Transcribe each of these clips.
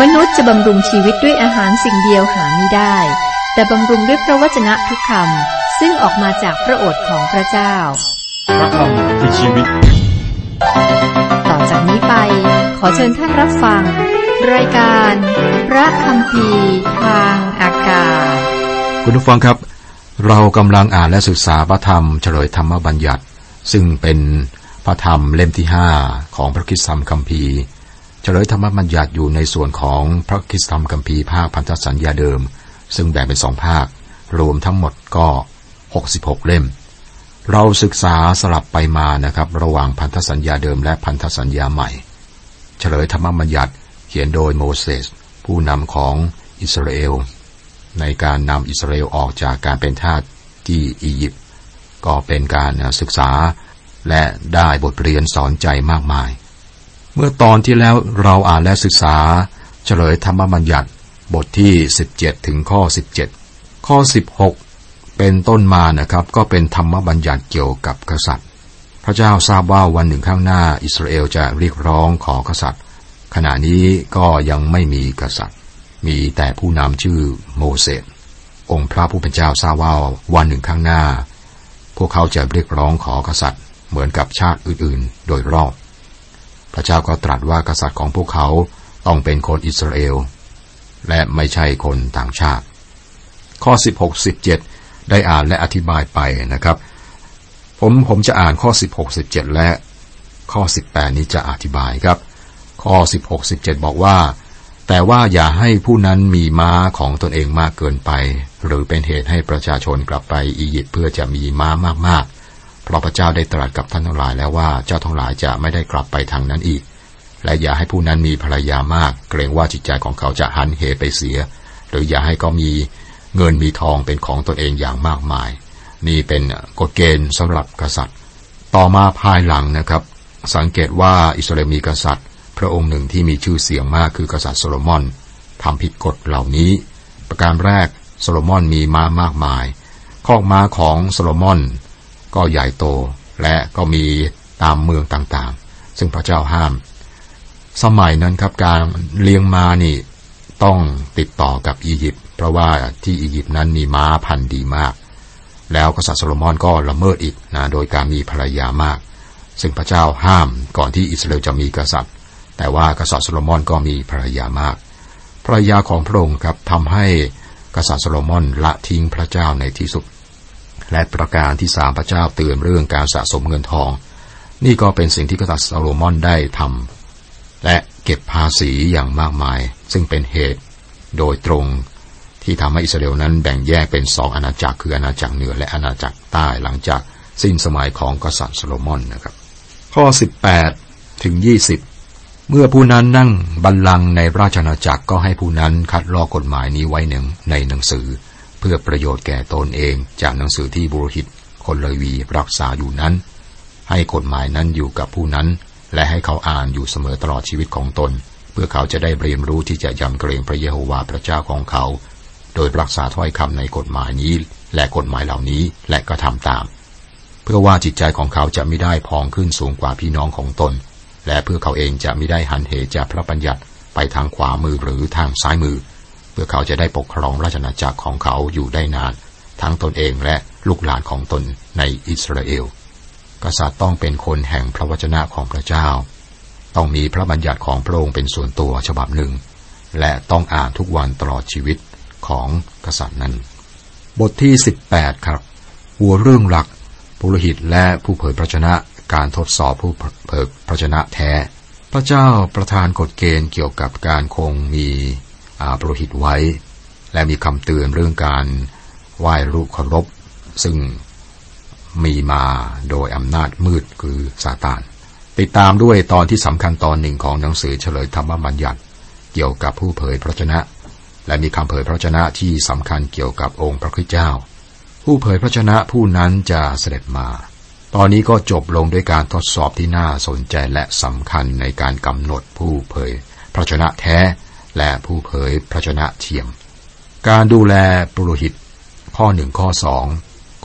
มนุษย์จะบำรุงชีวิตด้วยอาหารสิ่งเดียวหาไม่ได้ แต่บำรุงด้วยพระวจนะทุกคำซึ่งออกมาจากพระโอษฐ์ของพระเจ้า พระคำคือชีวิต ต่อจากนี้ไป ขอเชิญท่านรับฟัง รายการ พระคำพีทางอากาศ คุณผู้ฟังครับ เรากำลังอ่านและศึกษาพระธรรมเฉลยธรรมบัญญัติ ซึ่งเป็นพระธรรมเล่มที่ห้าของพระคิดธรรมคัมภีร์ เฉลยธรรมบัญญัติอยู่ในส่วนของพระคิดธรรมคัมภีร์ภาคพันธสัญญาเดิม ซึ่งแบ่งเป็นสองภาค รวมทั้งหมดก็ 66 เล่ม เราศึกษาสลับไปมานะครับ ระหว่างพันธสัญญาเดิมและพันธสัญญาใหม่ เฉลยธรรมบัญญัติเขียนโดยโมเสสผู้นำของอิสราเอล ในการนำอิสราเอลออกจากการเป็นทาสที่อียิปต์ก็เป็นการศึกษาและได้บทเรียนสอนใจมากมาย เมื่อตอนที่แล้วเราอ่านและศึกษาเฉลยธรรมบัญญัติบทที่ 17 ถึงข้อ 17 ข้อ 16 เป็นต้นมานะครับก็เป็นธรรมบัญญัติเกี่ยวกับกษัตริย์ พระเจ้าทราบว่าวันหนึ่งข้างหน้าอิสราเอลจะเรียกร้องขอกษัตริย์ ขณะนี้ก็ยังไม่มีกษัตริย์ มีแต่ผู้นำชื่อโมเสสองค์พระผู้เป็นเจ้าทราบว่าวันหนึ่งข้างหน้า พวกเขาจะเรียกร้องขอกษัตริย์ เหมือนกับชาติอื่นๆ โดยรอบ พระเจ้าก็ตรัสว่ากษัตริย์ของพวกเขาต้องเป็นคนอิสราเอล และไม่ใช่คนต่างชาติ ข้อ 16 17 ได้อ่านและอธิบายไปนะครับ ผมผมจะอ่านข้อ 16 17 และข้อ 18 นี้จะอธิบายครับ ข้อ 16 17 บอกว่า แต่ว่าอย่าให้ผู้นั้นมีม้าของตนเองมากเกินไป หรือเป็นเหตุให้ประชาชนกลับไปอียิปต์เพื่อจะมีม้ามากๆ ราะพระเจ้าได้ตรัสกับท่านทั้งหลายแล้วว่าเจ้าทั้งหลายจะไม่ได้กลับไปทางนั้นอีก และอย่าให้ผู้นั้นมีภรรยามาก เกรงว่าจิตใจของเขาจะหันเหไปเสีย หรืออย่าให้เขามีเงินมีทองเป็นของตนเองอย่างมากมาย นี่เป็นกฎเกณฑ์สำหรับกษัตริย์ ต่อมาภายหลังนะครับ สังเกตว่าอิสราเอลมีกษัตริย์ พระองค์หนึ่งที่มีชื่อเสียงมากคือกษัตริย์โซโลมอนทำผิดกฎเหล่านี้ ประการแรกโซโลมอนมีม้ามากมายคอกม้าของโซโลมอน ก็ใหญ่โต และก็มีตามเมืองต่างๆ ซึ่งพระเจ้าห้าม สมัยนั้นครับการเลี้ยงม้านี่ต้องติดต่อกับอียิปต์เพราะว่าที่อียิปต์นั้นมีม้าพันธุ์ดีมาก แล้วกษัตริย์โซโลมอนก็ละเมิดอีกนะโดยการมีภรรยามาก ซึ่งพระเจ้าห้ามก่อนที่อิสราเอลจะมีกษัตริย์ แต่ว่ากษัตริย์โซโลมอนก็มีภรรยามากภรรยาของพระองค์ครับทำให้กษัตริย์โซโลมอนละทิ้งพระเจ้าในที่สุด และประการที่สามพระเจ้าเตือนเรื่องการสะสมเงินทอง นี่ก็เป็นสิ่งที่กษัตริย์โซโลมอนได้ทำและเก็บภาษีอย่างมากมาย ซึ่งเป็นเหตุโดยตรงที่ทำให้อิสราเอลนั้นแบ่งแยกเป็นสองอาณาจักรคืออาณาจักรเหนือและอาณาจักรใต้หลังจากสิ้นสมัยของกษัตริย์โซโลมอนนะครับ ข้อ 18 ถึง 20 เมื่อผู้นั้นนั่งบัลลังก์ในราชอาณาจักรก็ให้ผู้นั้นคัดลอกกฎหมายนี้ไว้หนึ่งในหนังสือ เพื่อประโยชน์แก่ตนเองจากหนังสือที่บุรหิตคนเลวีรักษาอยู่นั้น ให้กฎหมายนั้นอยู่กับผู้นั้น และให้เขาอ่านอยู่เสมอตลอดชีวิตของตน เพื่อเขาจะได้เรียนรู้ที่จะยำเกรงพระเยโฮวาห์พระเจ้าของเขา โดยรักษาถ้อยคำในกฎหมายนี้ และกฎหมายเหล่านี้และก็ทำตาม เพื่อว่าจิตใจของเขาจะไม่ได้พองขึ้นสูงกว่าพี่น้องของตน และเพื่อเขาเองจะไม่ได้หันเหจากพระบัญญัติไปทางขวามือหรือทางซ้ายมือ เพื่อเขาจะได้ปกครองราชอาณาจักรของเขาอยู่ได้นาน ทั้งตนเองและลูกหลานของตนในอิสราเอล กษัตริย์ต้องเป็นคนแห่งพระวจนะของพระเจ้า ต้องมีพระบัญญัติของพระองค์เป็นส่วนตัวฉบับหนึ่ง และต้องอ่านทุกวันตลอดชีวิตของกษัตริย์นั้น บทที่ 18 ครับ หัวเรื่องหลักปุโรหิตและผู้เผยพระชนะการทดสอบผู้เผยพระชนะแท้ พระเจ้าประทานกฎเกณฑ์เกี่ยวกับการคงมี ปุโรหิตไว้ และมีคำเตือนเรื่องการไหว้รูปเคารพ ซึ่งมีมาโดยอำนาจมืดคือซาตาน ติดตามด้วยตอนที่สำคัญตอนหนึ่งของหนังสือเฉลยธรรมบัญญัติ เกี่ยวกับผู้เผยพระชนะ และมีคำเผยพระชนะที่สำคัญเกี่ยวกับองค์พระคริสต์เจ้า ผู้เผยพระชนะผู้นั้นจะเสด็จมา ตอนนี้ก็จบลงด้วยการทดสอบที่น่าสนใจและสำคัญในการกำหนดผู้เผยพระชนะแท้ และผู้เผยพระชนะเทียม การดูแลปุโรหิต ข้อหนึ่งข้อสอง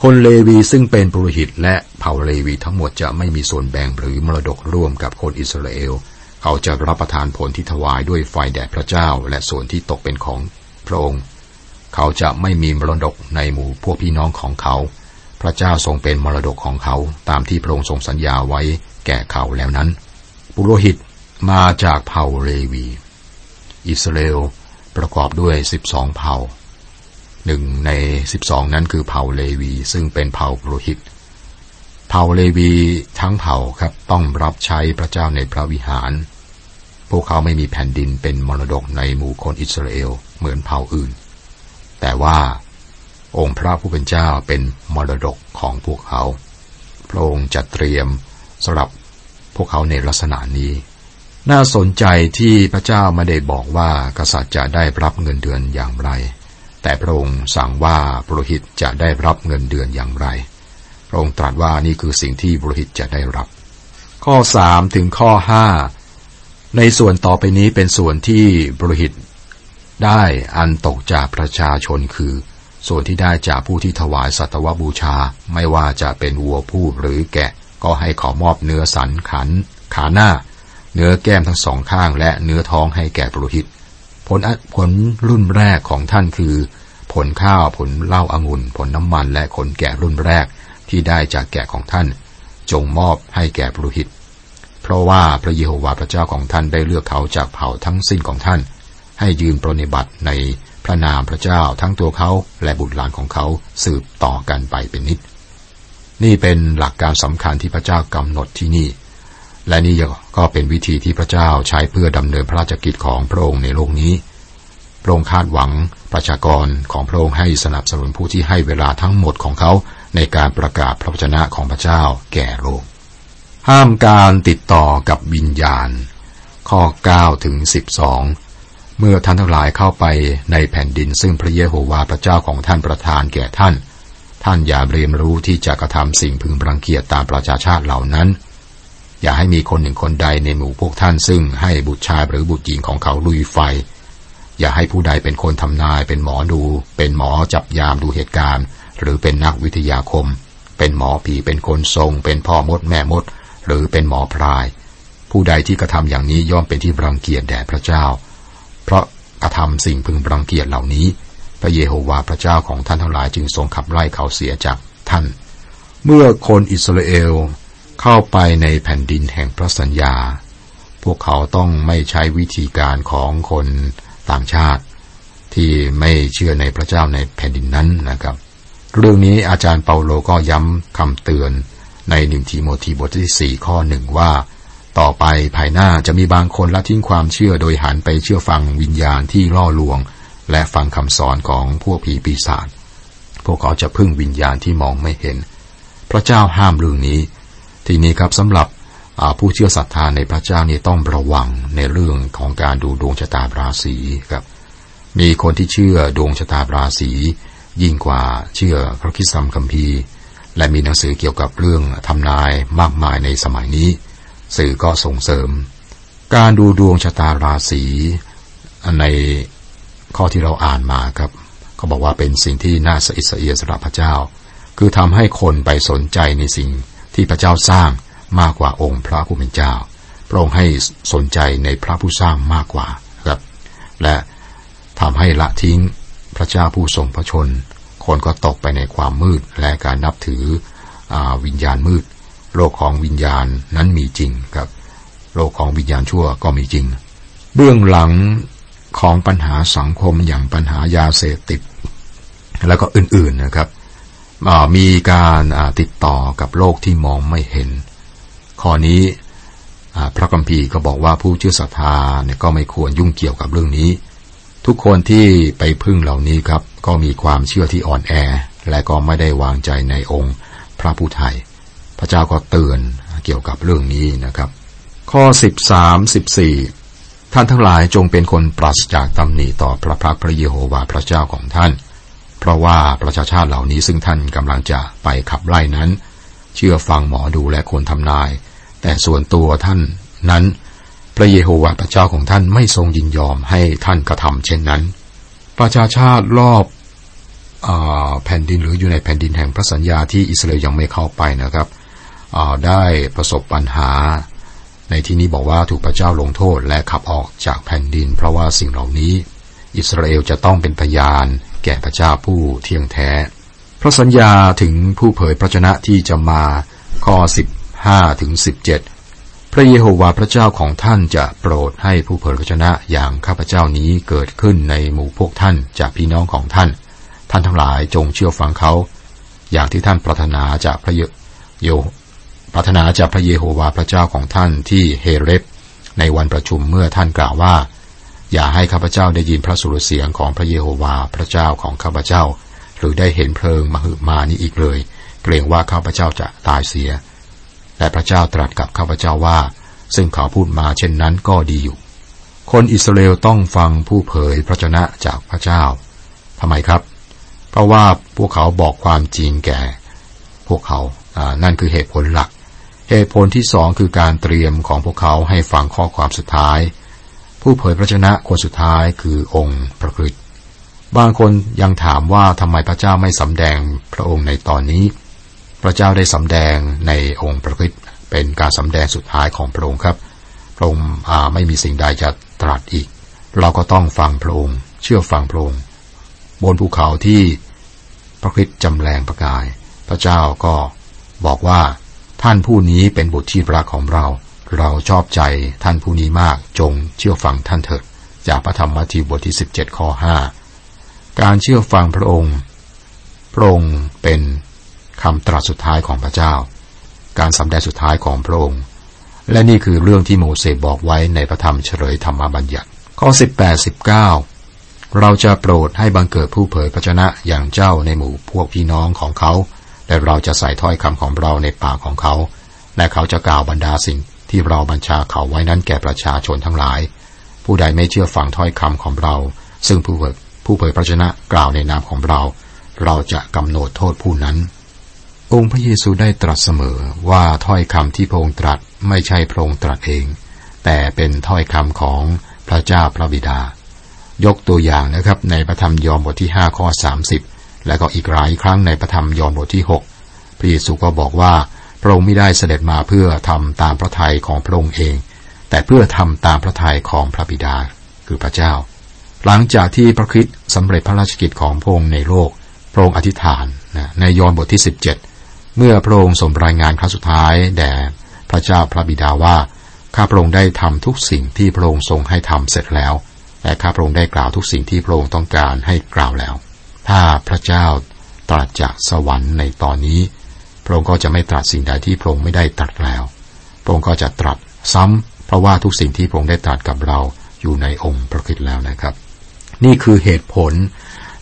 คนเลวีซึ่งเป็นปุโรหิตและเผ่าเลวีทั้งหมดจะไม่มีส่วนแบ่งหรือมรดกร่วมกับคนอิสราเอล เขาจะรับประทานผลที่ถวายด้วยไฟแด่พระเจ้า และส่วนที่ตกเป็นของพระองค์ เขาจะไม่มีมรดกในหมู่พวกพี่น้องของเขา พระเจ้าทรงเป็นมรดกของเขาตามที่พระองค์ทรงสัญญาไว้แก่เขาแล้วนั้น ปุโรหิตมาจากเผ่าเลวี อิสราเอลประกอบด้วยสิบสองเผ่าหนึ่งในสิบสองนั้นคือเผ่าเลวี ซึ่งเป็นเผ่าปุโรหิต เผ่าเลวีทั้งเผ่าครับต้องรับใช้พระเจ้าในพระวิหาร พวกเขาไม่มีแผ่นดินเป็นมรดกในหมู่คนอิสราเอลเหมือนเผ่าอื่น แต่ว่าองค์พระผู้เป็นเจ้าเป็นมรดกของพวกเขา พระองค์จัดเตรียมสำหรับพวกเขาในลักษณะนี้ น่าสนใจที่พระเจ้าไม่ได้บอกว่ากษัตริย์จะได้รับเงินเดือนอย่างไร แต่พระองค์สั่งว่าปุโรหิตจะได้รับเงินเดือนอย่างไร พระองค์ตรัสว่านี่คือสิ่งที่ปุโรหิตจะได้รับ ข้อสามถึงข้อห้าในส่วนต่อไปนี้เป็นส่วนที่ปุโรหิตได้อันตกจากประชาชนคือ ส่วนที่ได้จากผู้ที่ถวายสัตวบูชาไม่ว่าจะเป็นวัวผู้หรือแกะก็ให้ขอมอบเนื้อสันขันขาหน้า เนื้อแก้มทั้งสองข้างและเนื้อท้องให้แก่ปุโรหิต ผลผลรุ่นแรกของท่านคือ ผลข้าวผลเหล้าอางุ่น ผลน้ำมันและขนแกะรุ่นแรกที่ได้จากแกะของท่าน จงมอบให้แก่ปุโรหิต เพราะว่าพระเยโฮวาห์พระเจ้าของท่านได้เลือกเขาจากเผ่าทั้งสิ้นของท่าน ให้ยืนปรนิบัติในพระนามพระเจ้าทั้งตัวเขาและบุตรหลานของเขาสืบต่อกันไปเป็นนิด นี่เป็นหลักการสำคัญที่พระเจ้ากำหนดที่นี่ และนี่ก็เป็นวิธีที่พระเจ้าใช้เพื่อดำเนินพระราชกิจของพระองค์ในโลกนี้ พระองค์คาดหวังประชากรของพระองค์ให้สนับสนุนผู้ที่ให้เวลาทั้งหมดของเขาในการประกาศพระวจนะของพระเจ้าแก่โลก ห้ามการติดต่อกับวิญญาณ ข้อ9ถึง12 เมื่อท่านทั้งหลายเข้าไปในแผ่นดินซึ่งพระเยโฮวาห์พระเจ้าของท่านประทานแก่ท่าน ท่านอย่าเรียนรู้ที่จะกระทำสิ่งพึงรังเกียจตามประชาชาติเหล่านั้น อย่าให้มีคนหนึ่งคนใดในหมู่พวกท่านซึ่งให้บุตรชายหรือบุตรหญิงของเขาลุยไฟ อย่าให้ผู้ใดเป็นคนทำนายเป็นหมอดู เป็นหมอจับยามดูเหตุการณ์ หรือเป็นนักวิทยาคม เป็นหมอผีเป็นคนทรง เป็นพ่อมดแม่มด หรือเป็นหมอพราย ผู้ใดที่กระทำอย่างนี้ย่อมเป็นที่รังเกียจแด่พระเจ้า เพราะกระทำสิ่งพึงรังเกียจเหล่านี้ พระเยโฮวาห์พระเจ้าของท่านทั้งหลายจึงทรงขับไล่เขาเสียจากท่าน เมื่อคนอิสราเอล เข้าไปในแผ่นดินแห่งพระสัญญา พวกเขาต้องไม่ใช้วิธีการของคนต่างชาติ ที่ไม่เชื่อในพระเจ้าในแผ่นดินนั้นนะครับ เรื่องนี้อาจารย์เปาโลก็ย้ำคำเตือนในหนึ่งทีโมธีบทที่สี่ข้อหนึ่งว่า ต่อไปภายหน้าจะมีบางคนละทิ้งความเชื่อโดยหันไปเชื่อฟังวิญญาณที่ล่อลวง และฟังคำสอนของพวกผีปีศาจพวกเขาจะพึ่งวิญญาณที่มองไม่เห็น พระเจ้าห้ามเรื่องนี้ ทีนี้ครับสำหรับผู้เชื่อศรัทธาในพระเจ้านี่ต้องระวังในเรื่องของการดูดวงชะตาราศีครับ มีคนที่เชื่อดวงชะตาราศียิ่งกว่าเชื่อพระคิดซัมคัมภีร์ และมีหนังสือเกี่ยวกับเรื่องทำนายมากมายในสมัยนี้ สื่อก็ส่งเสริม การดูดวงชะตาราศีในข้อที่เราอ่านมาครับเขาบอกว่าเป็นสิ่งที่น่าสะอิดสะเอียสำหรับพระเจ้า คือทำให้คนไปสนใจในสิ่ง ที่พระเจ้าสร้างมากกว่าองค์พระผู้เป็นเจ้า พระองค์ให้สนใจในพระผู้สร้างมากกว่าครับ และทำให้ละทิ้งพระเจ้าผู้ทรงพระชน คนก็ตกไปในความมืดและการนับถืออวิญญาณมืด โลกของวิญญาณนั้นมีจริงครับ โลกของวิญญาณชั่วก็มีจริง เบื้องหลังของปัญหาสังคมอย่างปัญหายาเสพติด แล้วก็อื่นๆนะครับ มีการติดต่อกับโลกที่มองไม่เห็น ข้อนี้พระกัมพีก็บอกว่าผู้เชื่อศรัทธาเนี่ยก็ไม่ควรยุ่งเกี่ยวกับเรื่องนี้ ทุกคนที่ไปพึ่งเหล่านี้ครับ ก็มีความเชื่อที่อ่อนแอ และก็ไม่ได้วางใจในองค์พระผู้ไทย พระเจ้าก็เตือนเกี่ยวกับเรื่องนี้นะครับ ข้อ 13 14 ท่านทั้งหลายจงเป็นคนปราศจากตำหนิต่อพระพักพระเยโฮวาห์พระเจ้าของท่าน เพราะว่าประชาชาติเหล่านี้ซึ่งท่านกำลังจะไปขับไล่นั้น เชื่อฟังหมอดูและคนทำนาย แต่ส่วนตัวท่านนั้น พระเยโฮวาห์พระเจ้าของท่านไม่ทรงยินยอมให้ท่านกระทำเช่นนั้น ประชาชาติรอบอแผ่นดินหรืออยู่ในแผ่นดินแห่งพระสัญญาที่อิสราเอลยังไม่เข้าไปนะครับได้ประสบปัญหา ในที่นี้บอกว่าถูกพระเจ้าลงโทษและขับออกจากแผ่นดิน เพราะว่าสิ่งเหล่านี้ อิสราเอลจะต้องเป็นพยาน แก่พระเจ้าผู้เที่ยงแท้ พระสัญญาถึงผู้เผยพระชนะที่จะมาข้อ 15ถึง17 พระเยโฮวาห์พระเจ้าของท่านจะโปรดให้ผู้เผยพระชนะอย่างข้าพเจ้านี้เกิดขึ้นในหมู่พวกท่านจากพี่น้องของท่าน ท่านทั้งหลายจงเชื่อฟังเขา อย่างที่ท่านปรารถนาจากพระเยปรารถนาจากพระเยโฮวาห์พระเจ้าของท่านที่เฮเรบในวันประชุมเมื่อท่านกล่าวว่า อย่าให้ข้าพเจ้าได้ยินพระสุรเสียงของพระเยโฮวาห์พระเจ้าของข้าพเจ้า หรือได้เห็นเพลิงมหึมานี้อีกเลย เกรงว่าข้าพเจ้าจะตายเสีย และพระเจ้าตรัสกับข้าพเจ้าว่า ซึ่งเขาพูดมาเช่นนั้นก็ดีอยู่ คนอิสราเอลต้องฟังผู้เผยพระชนะจากพระเจ้าทำไมครับ เพราะว่าพวกเขาบอกความจริงแก่ พวกเขานั่นคือเหตุผลหลัก เหตุผลที่สองคือการเตรียมของพวกเขาให้ฟังข้อความสุดท้าย ผู้เผยพระชนะคนสุดท้ายคือองค์พระคริสต์บางคนยังถามว่าทำไมพระเจ้าไม่สำแดงพระองค์ในตอนนี้ พระเจ้าได้สำแดงในองค์พระคริสต์เป็นการสำแดงสุดท้ายของพระองค์ครับ พระองค์ไม่มีสิ่งใดจะตรัสอีก เราก็ต้องฟังพระองค์ เชื่อฟังพระองค์บนภูเขาที่พระคริสต์จำแรงประกาย พระเจ้าก็บอกว่าท่านผู้นี้เป็นบุตรที่รักของเรา เราชอบใจท่านผู้นี้มากจงเชื่อฟังท่านเถิด จากพระธรรมมัทธิวบทที่ 17ข้อ5การเชื่อฟังพระองค์ พระองค์เป็นคำตรัสสุดท้ายของพระเจ้า การสำแดงสุดท้ายของพระองค์ และนี่คือเรื่องที่โมเสสบอกไว้ในพระธรรมเฉลยธรรมบัญญัติข้อ 18 19 เราจะโปรดให้บังเกิดผู้เผยพระชนะอย่างเจ้าในหมู่พวกพี่น้องของเขาและเราจะใส่ถ้อยคำของเราในปากของเขา และเขาจะกล่าวบรรดาสิ่ง ที่เราบัญชาเขาไว้นั้นแก่ประชาชนทั้งหลาย ผู้ใดไม่เชื่อฟังถ้อยคำของเรา ซึ่งผู้เผยผู้เผยพระชนะกล่าวในนามของเรา เราจะกำหนดโทษผู้นั้น องค์พระเยซูได้ตรัสเสมอว่าถ้อยคำที่พระองค์ตรัสไม่ใช่พระองค์ตรัสเอง แต่เป็นถ้อยคำของพระเจ้าพระบิดา ยกตัวอย่างนะครับในพระธรรมยอห์นบทที่5ข้อ30และก็อีกหลายครั้งในพระธรรมยอห์นบทที่ 6 พระเยซูก็บอกว่า พระองค์ไม่ได้เสด็จมาเพื่อทำตามพระทัยของพระองค์เอง แต่เพื่อทำตามพระทัยของพระบิดา คือพระเจ้า หลังจากที่พระคริสต์สำเร็จพระราชกิจของพระองค์ในโลก พระองค์อธิษฐานในยอห์นบทที่ 17 เมื่อพระองค์ส่งรายงานครั้งสุดท้ายแด่พระเจ้าพระบิดาว่าข้าพระองค์ได้ทำทุกสิ่งที่พระองค์ทรงให้ทำเสร็จแล้ว และข้าพระองค์ได้กล่าวทุกสิ่งที่พระองค์ต้องการให้กล่าวแล้ว ถ้าพระเจ้าตรัสจากสวรรค์ในตอนนี้ ระองค์ก็จะไม่ตรัสสิ่งใดที่พระองค์ไม่ได้ตรัสแล้ว พระองค์ก็จะตรัสซ้ำเพราะว่าทุกสิ่งที่พระองค์ได้ตรัสกับเราอยู่ในองค์พระคิดแล้วนะครับ นี่คือเหตุผล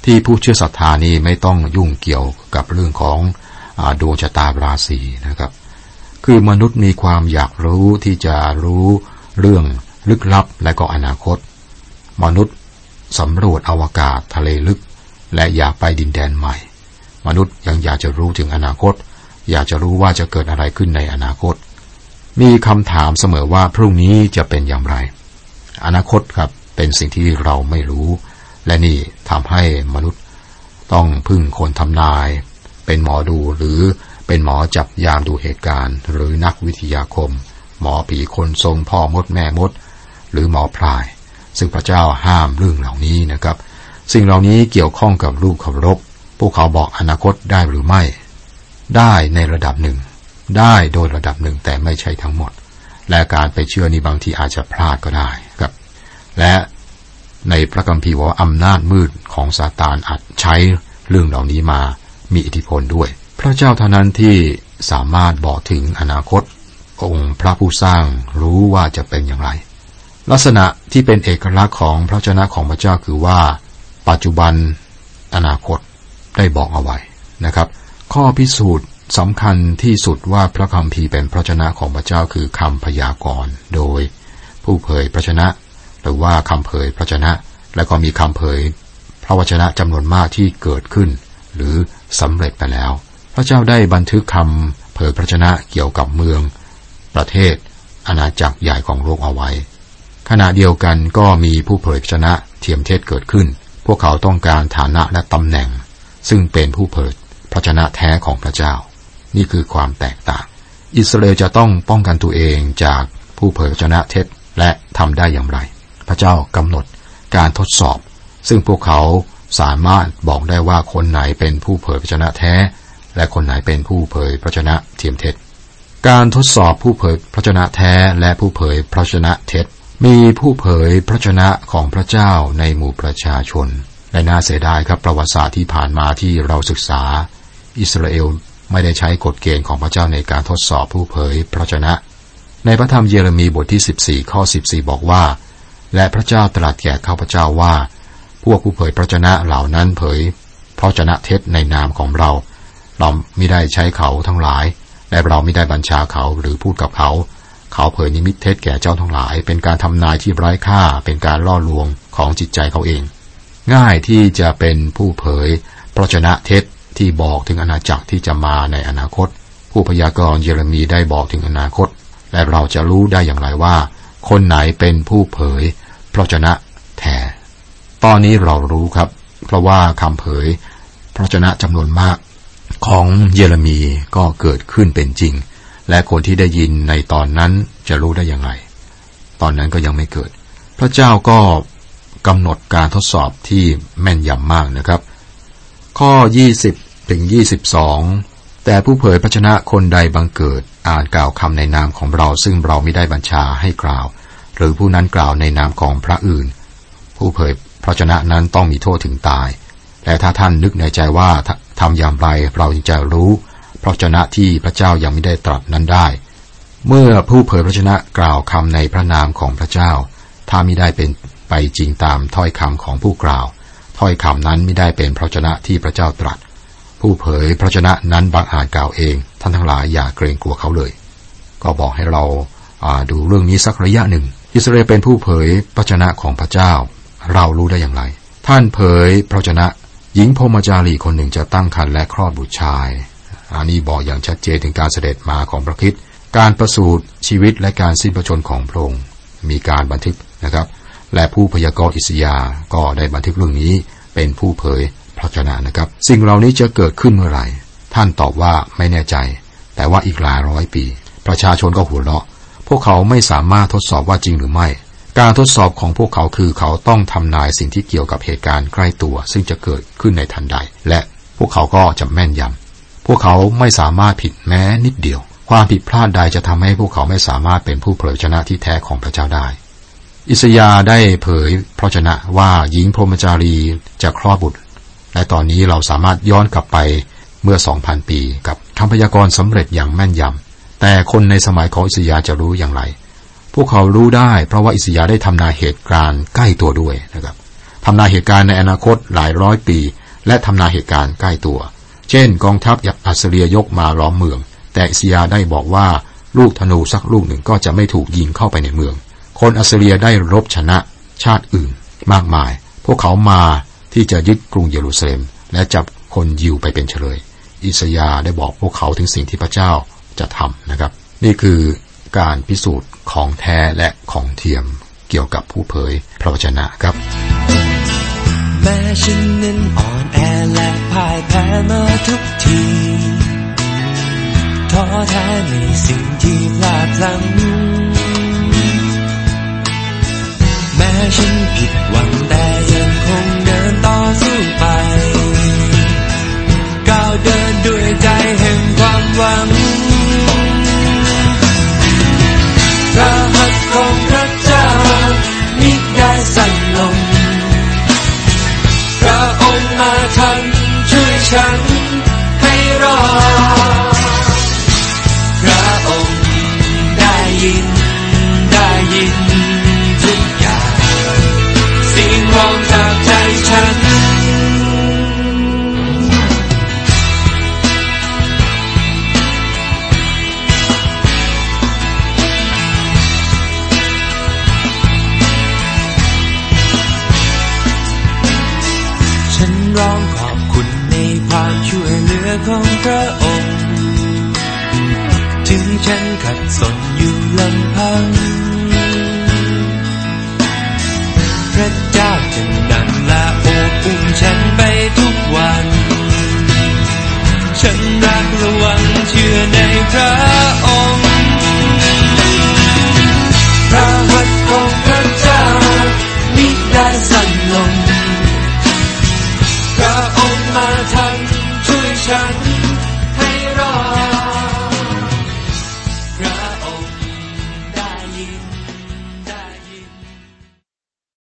ที่ผู้เชื่อศรัทธานี้ไม่ต้องยุ่งเกี่ยวกับเรื่องของอดวงชะตาราศีนะครับ คือมนุษย์มีความอยากรู้ที่จะรู้เรื่องลึกลับและก็อนาคต มนุษย์สำรวจอวกาศทะเลลึก และอยากไปดินแดนใหม่ มนุษย์ยังอยากจะรู้ถึงอนาคต อยากจะรู้ว่าจะเกิดอะไรขึ้นในอนาคต มีคำถามเสมอว่าพรุ่งนี้จะเป็นอย่างไร อนาคตครับเป็นสิ่งที่เราไม่รู้ และนี่ทำให้มนุษย์ต้องพึ่งคนทำนาย เป็นหมอดูหรือเป็นหมอจับยามดูเหตุการณ์ หรือนักวิทยาคม หมอผีคนทรงพ่อมดแม่มด หรือหมอพลาย ซึ่งพระเจ้าห้ามเรื่องเหล่านี้นะครับ สิ่งเหล่านี้เกี่ยวข้องกับลูกเคารพพวกเขาบอกอนาคตได้หรือไม่ ได้ในระดับหนึ่ง ได้โดยระดับหนึ่งแต่ไม่ใช่ทั้งหมด และการไปเชื่อนี้บางทีอาจจะพลาดก็ได้ครับ และในพระคัมภีร์ว่าอำนาจมืดของซาตานอาจใช้เรื่องเหล่านี้มามีอิทธิพลด้วย พระเจ้าเท่านั้นที่สามารถบอกถึงอนาคต องค์พระผู้สร้างรู้ว่าจะเป็นอย่างไร ลักษณะที่เป็นเอกลักษณ์ของพระเจ้าของพระเจ้าคือว่า ปัจจุบันอนาคตได้บอกเอาไว้นะครับ ข้อพิสูจน์สำคัญที่สุดว่าพระคำพีเป็นพระชนะของพระเจ้าคือคำพยากรณ์โดยผู้เผยพระชนะ หรือว่าคำเผยพระชนะ และก็มีคำเผย พระวจนะจำนวนมากที่เกิดขึ้น หรือสำเร็จไปแล้ว พระเจ้าได้บันทึกคำเผยพระชนะเกี่ยวกับเมือง ประเทศ อาณาจักรใหญ่ของโลกเอาไว้ ขณะเดียวกันก็มีผู้เผยพระชนะเทียมเทศเกิดขึ้น พวกเขาต้องการฐานะและตำแหน่ง ซึ่งเป็นผู้เผย ระชนะแท้ของพระเจ้า นี่คือความแตกต่าง อิสราเอลจะต้องป้องกันตัวเองจากผู้เผยพระชนะเท็จและทำได้อย่างไร พระเจ้ากำหนดการทดสอบ ซึ่งพวกเขาสามารถบอกได้ว่าคนไหนเป็นผู้เผยพระชนะแท้ และคนไหนเป็นผู้เผยพระชนะเทียมเท็จ การทดสอบผู้เผยพระชนะแท้และผู้เผยพระชนะเท็จ มีผู้เผยพระชนะของพระเจ้าในหมู่ประชาชนและน่าเสียดายครับประวัติศาสตร์ที่ผ่านมาที่เราศึกษา อิสราเอลไม่ได้ใช้กฎเกณฑ์ของพระเจ้าในการทดสอบผู้เผยพระชนะ ในพระธรรมเยเรมีบทที่ 14 ข้อ 14 บอกว่า และพระเจ้าตรัสแก่ข้าพเจ้าว่า พวกผู้เผยพระชนะเหล่านั้นเผยพระชนะเท็จในนามของเรา เราไม่ได้ใช้เขาทั้งหลาย และเราไม่ได้บัญชาเขาหรือพูดกับเขา เขาเผยนิมิตเท็จแก่เจ้าทั้งหลาย เป็นการทำนายที่ไร้ค่า เป็นการล่อลวงของจิตใจเขาเอง ง่ายที่จะเป็นผู้เผยพระชนะเท็จ ที่บอกถึงอาณาจักรที่จะมาในอนาคต ผู้พยากรณ์เยเรมีได้บอกถึงอนาคต และเราจะรู้ได้อย่างไรว่า คนไหนเป็นผู้เผยพระชนะแท้ตอนนี้เรารู้ครับ เพราะว่าคำเผยพระชนะจำนวนมากของเยเรมีก็เกิดขึ้นเป็นจริง และคนที่ได้ยินในตอนนั้นจะรู้ได้อย่างไร ตอนนั้นก็ยังไม่เกิด พระเจ้าก็กำหนดการทดสอบที่แม่นยำมากนะครับ ข้อ 20 ถึง22แต่ผู้เผยพระชนะคนใดบังเกิดอ่านกล่าวคำในนามของเราซึ่งเราไม่ได้บัญชาให้กล่าว หรือผู้นั้นกล่าวในนามของพระอื่น ผู้เผยพระชนะนั้นต้องมีโทษถึงตาย และถ้าท่านนึกในใจว่าทำอย่างไรเราจะรู้พระชนะที่พระเจ้ายังไม่ได้ตรัสนั้นได้ เมื่อผู้เผยพระชนะกล่าวคำในพระนามของพระเจ้า ถ้าไม่ได้เป็นไปจริงตามถ้อยคำของผู้กล่าว ถ้อยคำนั้นไม่ได้เป็นพระชนะที่พระเจ้าตรัส ผู้เผยพระชนะนั้นบางอาจกล่าวเอง ท่านทั้งหลายอย่าเกรงกลัวเขาเลย ก็บอกให้เราดูเรื่องนี้สักระยะหนึ่ง อิสราเอลเป็นผู้เผยพระชนะของพระเจ้า เรารู้ได้อย่างไร ท่านเผยพระชนะ หญิงพมจารีคนหนึ่งจะตั้งครรภ์และคลอดบุตรชายอันนี้บอกอย่างชัดเจนถึงการเสด็จมาของพระคิดการประสูติชีวิตและการสิ้นพระชนของพระองค์มีการบันทึกนะครับ และผู้พยากรณ์อิสยาก็ได้บันทึกเรื่องนี้เป็นผู้เผย พระชนะนะครับ สิ่งเหล่านี้จะเกิดขึ้นเมื่อไหร่ ท่านตอบว่าไม่แน่ใจ แต่ว่าอีกหลายร้อยปี ประชาชนก็หัวเราะ พวกเขาไม่สามารถทดสอบว่าจริงหรือไม่ การทดสอบของพวกเขาคือเขาต้องทำนายสิ่งที่เกี่ยวกับเหตุการณ์ใกล้ตัว ซึ่งจะเกิดขึ้นในทันใด และพวกเขาก็จะแม่นยำพวกเขาไม่สามารถผิดแม้นิดเดียว ความผิดพลาดใดจะทำให้พวกเขาไม่สามารถเป็นผู้เผยชนะที่แท้ของพระเจ้าได้อิสยาได้เผยพระชนะว่าหญิงพรหมจารีจะคลอดบุตร และตอนนี้เราสามารถย้อนกลับไปเมื่อ 2,000 ปีกับคำพยากรณ์สำเร็จอย่างแม่นยำแต่คนในสมัยของอิสยาจะรู้อย่างไร พวกเขารู้ได้เพราะว่าอิสยาได้ทำนายเหตุการณ์ใกล้ตัวด้วยนะครับทำนายเหตุการณ์ในอนาคตหลายร้อยปี และทำนายเหตุการณ์ใกล้ตัว เช่น กองทัพยักอัสเรียยกมาล้อมเมือง แต่อิสยาได้บอกว่าลูกธนูสักลูกหนึ่งก็จะไม่ถูกยิงเข้าไปในเมือง คนอัสเรียได้รบชนะชาติอื่นมากมาย พวกเขามา ที่จะยึดกรุงเยรูซาเล็ม และจับคนยิวไปเป็นเฉลย อิสยาได้บอกพวกเขาถึงสิ่งที่พระเจ้าจะทำนะครับ นี่คือการพิสูจน์ของแท้และของเทียมเกี่ยวกับผู้เผยพระวจนะครับ แม้ฉันนั้นอ่อนแอและพ่ายแพ้มาทุกทีท้อแท้ในสิ่งที่พลาดพลั้งแม้ฉันผิดหวังแต่ย ต่อสู้ไป ก้าวเดินด้วยใจแห่งความหวังพระหัตถ์ของ ถึงฉันขั